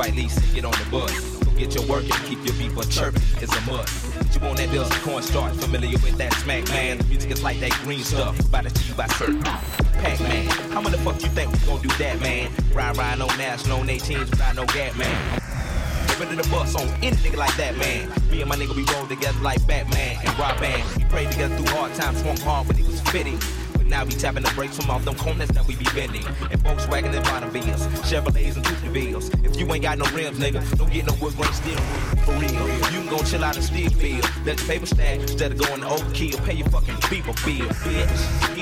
Spike Lee get on the bus. Get your work and keep your people chirping. It's a must. You want that Bills and cornstarch, familiar with that smack, man. The music is like that green stuff, by the G by certain. Pac-Man, how the fuck you think we gon' do that, man? Ride, ride, no national, on 18s without no gap, man. Open the bus on any nigga like that, man. Me and my nigga, we roll together like Batman and Robin. We prayed together through hard times, swung hard when it was fitting. Now we tapping the brakes from off them corners that we be bending. And Volkswagen and Bonnevilles, Chevrolets and Coupe If you ain't got no rims, nigga, don't get no wood grain steel. For real, you can go chill out and steal bill. Let your paper stack instead of going to overkill. Pay your fucking people bill, bitch.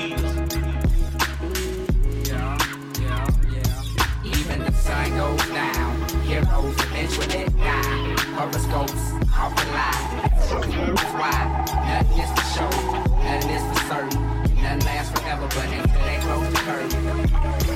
Yeah, yeah, yeah. Even the sun goes down, heroes eventually die. Horoscopes the line. That's why nothing is for show, nothing is for but until they close the curtain.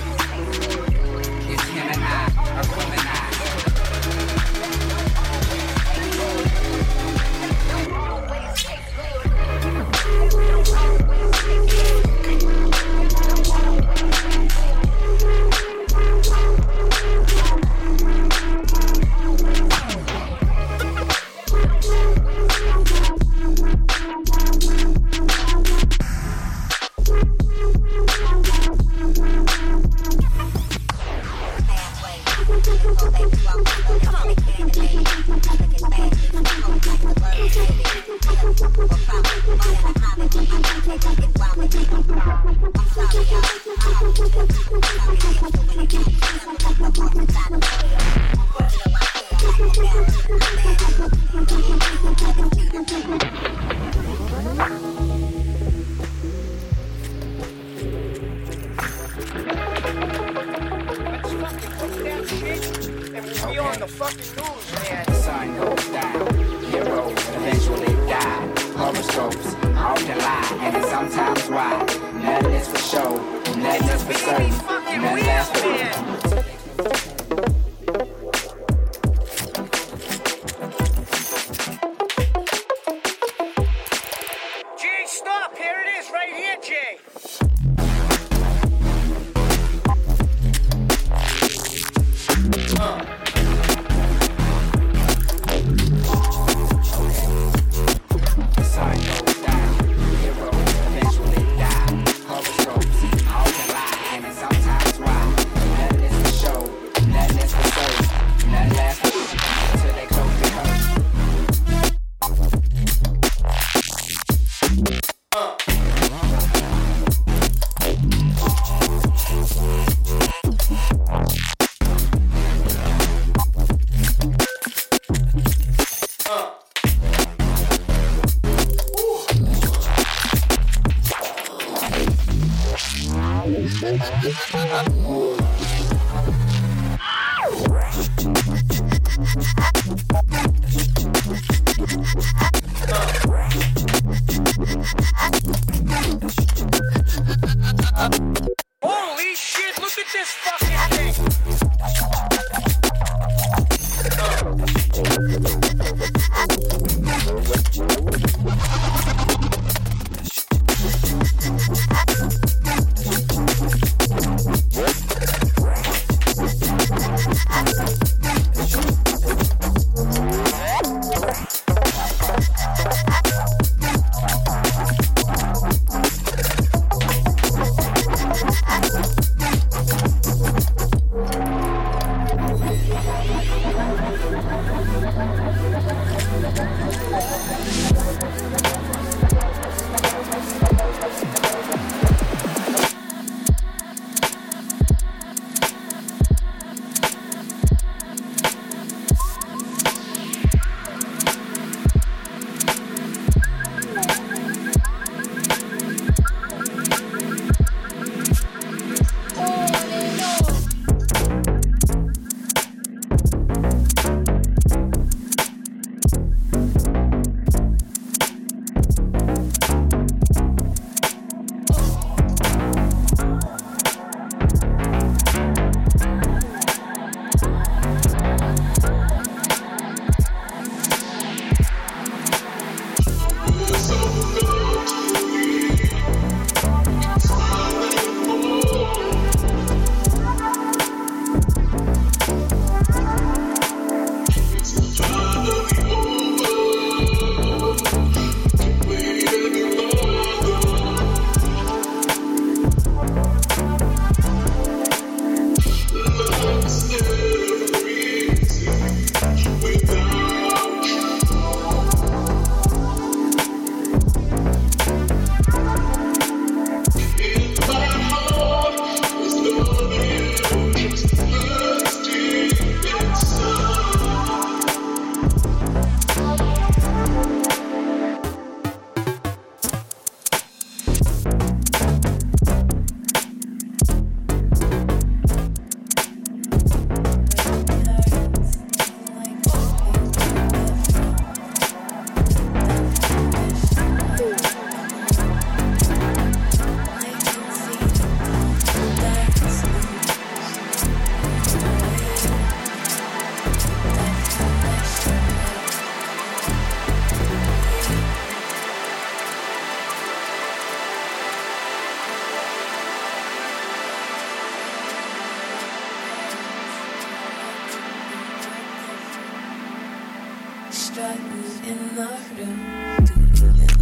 struck in the room.